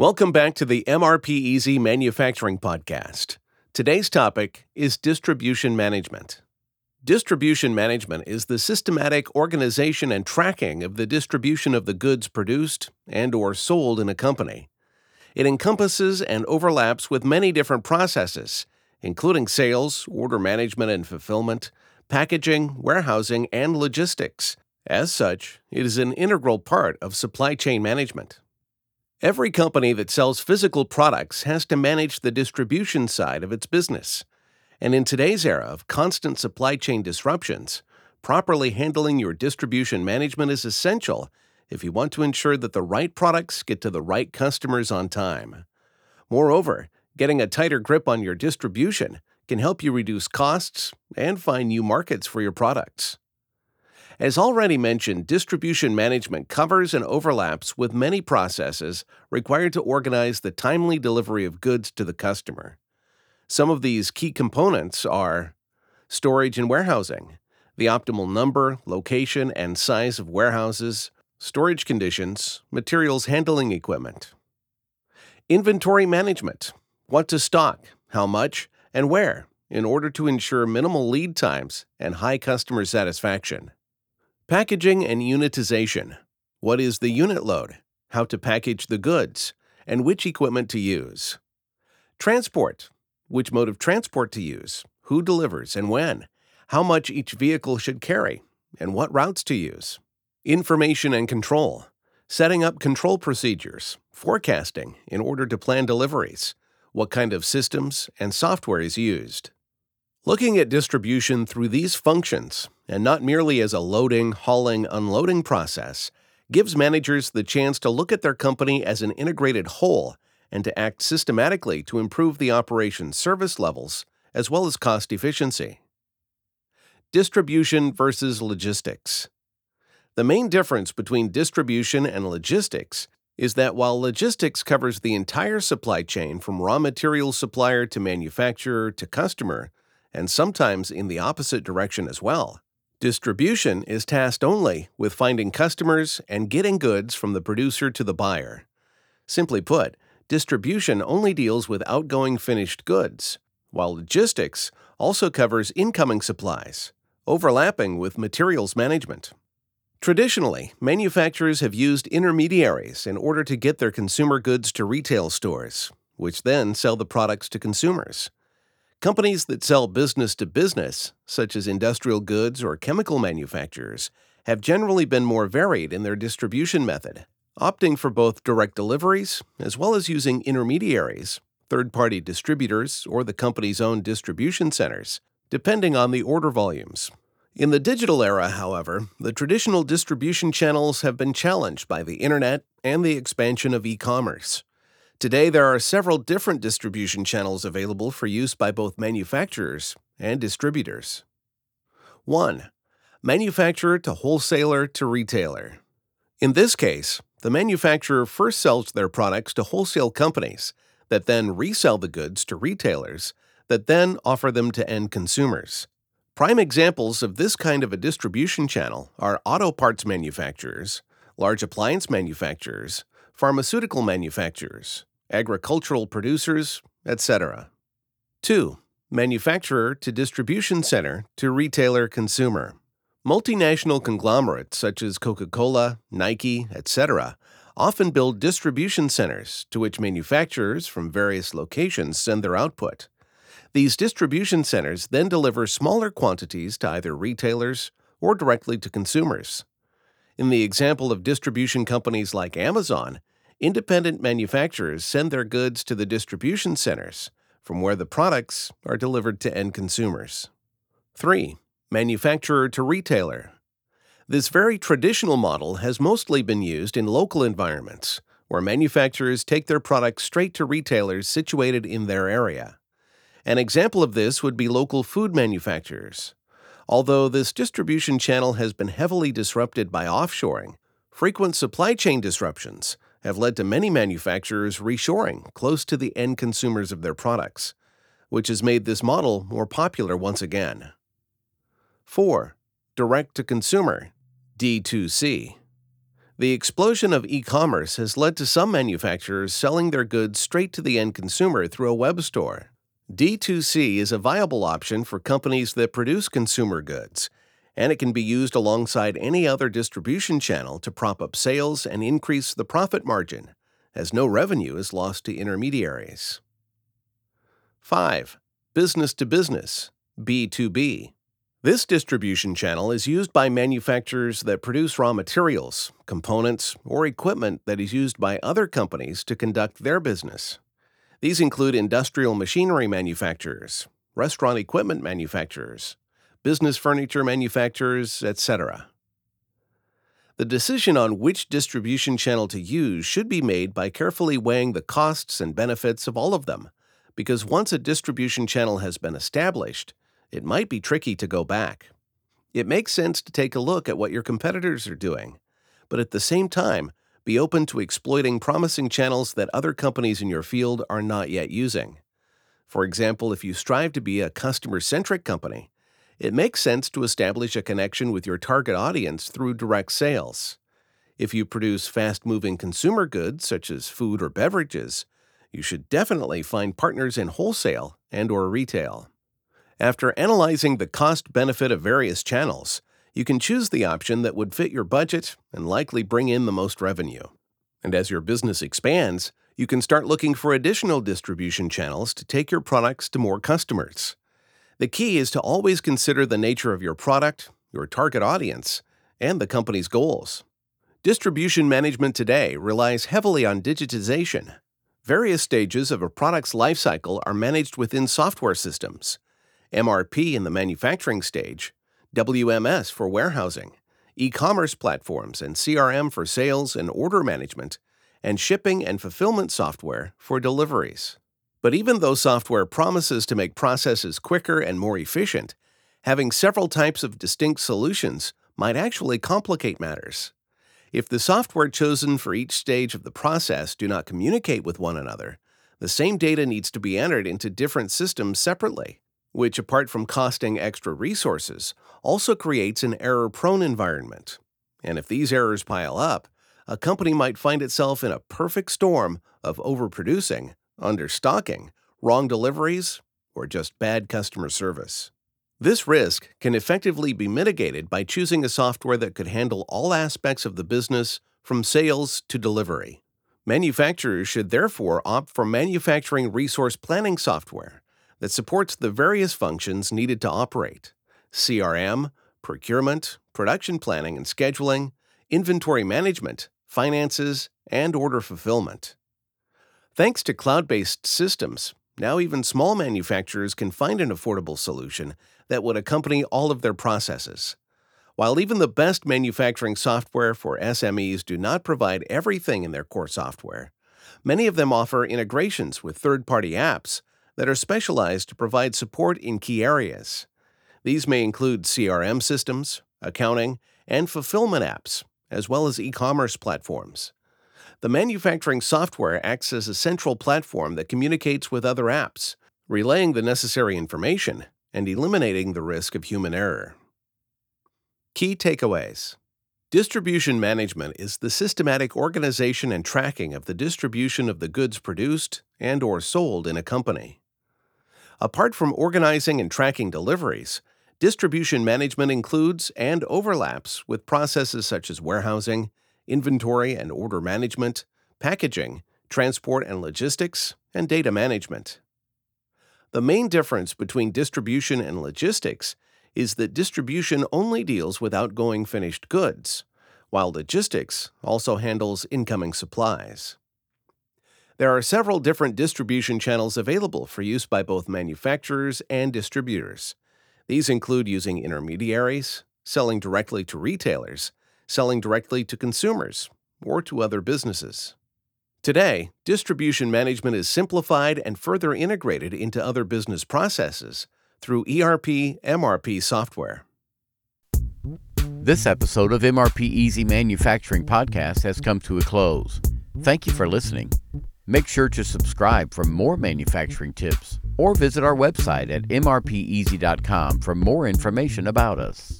Welcome back to the MRP Easy Manufacturing Podcast. Today's topic is distribution management. Distribution management is the systematic organization and tracking of the distribution of the goods produced and or sold in a company. It encompasses and overlaps with many different processes, including sales, order management and fulfillment, packaging, warehousing, and logistics. As such, it is an integral part of supply chain management. Every company that sells physical products has to manage the distribution side of its business. And in today's era of constant supply chain disruptions, properly handling your distribution management is essential if you want to ensure that the right products get to the right customers on time. Moreover, getting a tighter grip on your distribution can help you reduce costs and find new markets for your products. As already mentioned, distribution management covers and overlaps with many processes required to organize the timely delivery of goods to the customer. Some of these key components are storage and warehousing, the optimal number, location, and size of warehouses, storage conditions, materials handling equipment, inventory management, what to stock, how much, and where in order to ensure minimal lead times and high customer satisfaction. Packaging and unitization. What is the unit load? How to package the goods? And which equipment to use? Transport. Which mode of transport to use? Who delivers and when? How much each vehicle should carry? And what routes to use? Information and control. Setting up control procedures. Forecasting in order to plan deliveries. What kind of systems and software is used? Looking at distribution through these functions, and not merely as a loading, hauling, unloading process, gives managers the chance to look at their company as an integrated whole and to act systematically to improve the operation's service levels as well as cost efficiency. Distribution versus logistics. The main difference between distribution and logistics is that while logistics covers the entire supply chain from raw material supplier to manufacturer to customer, and sometimes in the opposite direction as well. Distribution is tasked only with finding customers and getting goods from the producer to the buyer. Simply put, distribution only deals with outgoing finished goods, while logistics also covers incoming supplies, overlapping with materials management. Traditionally, manufacturers have used intermediaries in order to get their consumer goods to retail stores, which then sell the products to consumers. Companies that sell business to business, such as industrial goods or chemical manufacturers, have generally been more varied in their distribution method, opting for both direct deliveries as well as using intermediaries, third party distributors, or the company's own distribution centers, depending on the order volumes. In the digital era, however, the traditional distribution channels have been challenged by the internet and the expansion of e commerce. Today, there are several different distribution channels available for use by both manufacturers and distributors. 1. Manufacturer to wholesaler to retailer. In this case, the manufacturer first sells their products to wholesale companies that then resell the goods to retailers that then offer them to end consumers. Prime examples of this kind of a distribution channel are auto parts manufacturers, large appliance manufacturers, pharmaceutical manufacturers, agricultural producers, etc. 2. Manufacturer to distribution center to retailer consumer. Multinational conglomerates such as Coca Cola, Nike, etc., often build distribution centers to which manufacturers from various locations send their output. These distribution centers then deliver smaller quantities to either retailers or directly to consumers. In the example of distribution companies like Amazon, independent manufacturers send their goods to the distribution centers, from where the products are delivered to end consumers. 3. Manufacturer to retailer. This very traditional model has mostly been used in local environments, where manufacturers take their products straight to retailers situated in their area. An example of this would be local food manufacturers. Although this distribution channel has been heavily disrupted by offshoring, frequent supply chain disruptions have led to many manufacturers reshoring close to the end consumers of their products, which has made this model more popular once again. 4. Direct to consumer, D2C. The explosion of e commerce has led to some manufacturers selling their goods straight to the end consumer through a web store. D2C is a viable option for companies that produce consumer goods, and it can be used alongside any other distribution channel to prop up sales and increase the profit margin, as no revenue is lost to intermediaries. 5. Business to business, B2B. This distribution channel is used by manufacturers that produce raw materials, components, or equipment that is used by other companies to conduct their business. These include industrial machinery manufacturers, restaurant equipment manufacturers, business furniture manufacturers, etc. The decision on which distribution channel to use should be made by carefully weighing the costs and benefits of all of them, because once a distribution channel has been established, it might be tricky to go back. It makes sense to take a look at what your competitors are doing, but at the same time, be open to exploiting promising channels that other companies in your field are not yet using. For example, if you strive to be a customer centric company, it makes sense to establish a connection with your target audience through direct sales. If you produce fast moving consumer goods such as food or beverages, you should definitely find partners in wholesale and or retail. After analyzing the cost benefit of various channels, you can choose the option that would fit your budget and likely bring in the most revenue. And as your business expands, you can start looking for additional distribution channels to take your products to more customers. The key is to always consider the nature of your product, your target audience, and the company's goals. Distribution management today relies heavily on digitization. Various stages of a product's lifecycle are managed within software systems. MRP in the manufacturing stage, WMS for warehousing, e commerce platforms and CRM for sales and order management, and shipping and fulfillment software for deliveries. But even though software promises to make processes quicker and more efficient, having several types of distinct solutions might actually complicate matters. If the software chosen for each stage of the process do not communicate with one another, the same data needs to be entered into different systems separately which, apart from costing extra resources, also creates an error prone environment. And if these errors pile up, a company might find itself in a perfect storm of overproducing, understocking, wrong deliveries, or just bad customer service. This risk can effectively be mitigated by choosing a software that could handle all aspects of the business from sales to delivery. Manufacturers should therefore opt for manufacturing resource planning software that supports the various functions needed to operate CRM, procurement, production planning and scheduling, inventory management, finances, and order fulfillment. Thanks to cloud based systems, now even small manufacturers can find an affordable solution that would accompany all of their processes. While even the best manufacturing software for SMEs do not provide everything in their core software, many of them offer integrations with third party apps that are specialized to provide support in key areas. These may include CRM systems, accounting, and fulfillment apps, as well as e commerce platforms. The manufacturing software acts as a central platform that communicates with other apps, relaying the necessary information and eliminating the risk of human error. Key takeaways Distribution management is the systematic organization and tracking of the distribution of the goods produced and or sold in a company. Apart from organizing and tracking deliveries, distribution management includes and overlaps with processes such as warehousing, inventory and order management, packaging, transport and logistics, and data management. The main difference between distribution and logistics is that distribution only deals with outgoing finished goods, while logistics also handles incoming supplies. There are several different distribution channels available for use by both manufacturers and distributors. These include using intermediaries, selling directly to retailers, selling directly to consumers, or to other businesses. Today, distribution management is simplified and further integrated into other business processes through ERP MRP software. This episode of MRP Easy Manufacturing Podcast has come to a close. Thank you for listening. Make sure to subscribe for more manufacturing tips or visit our website at mrpeasy.com for more information about us.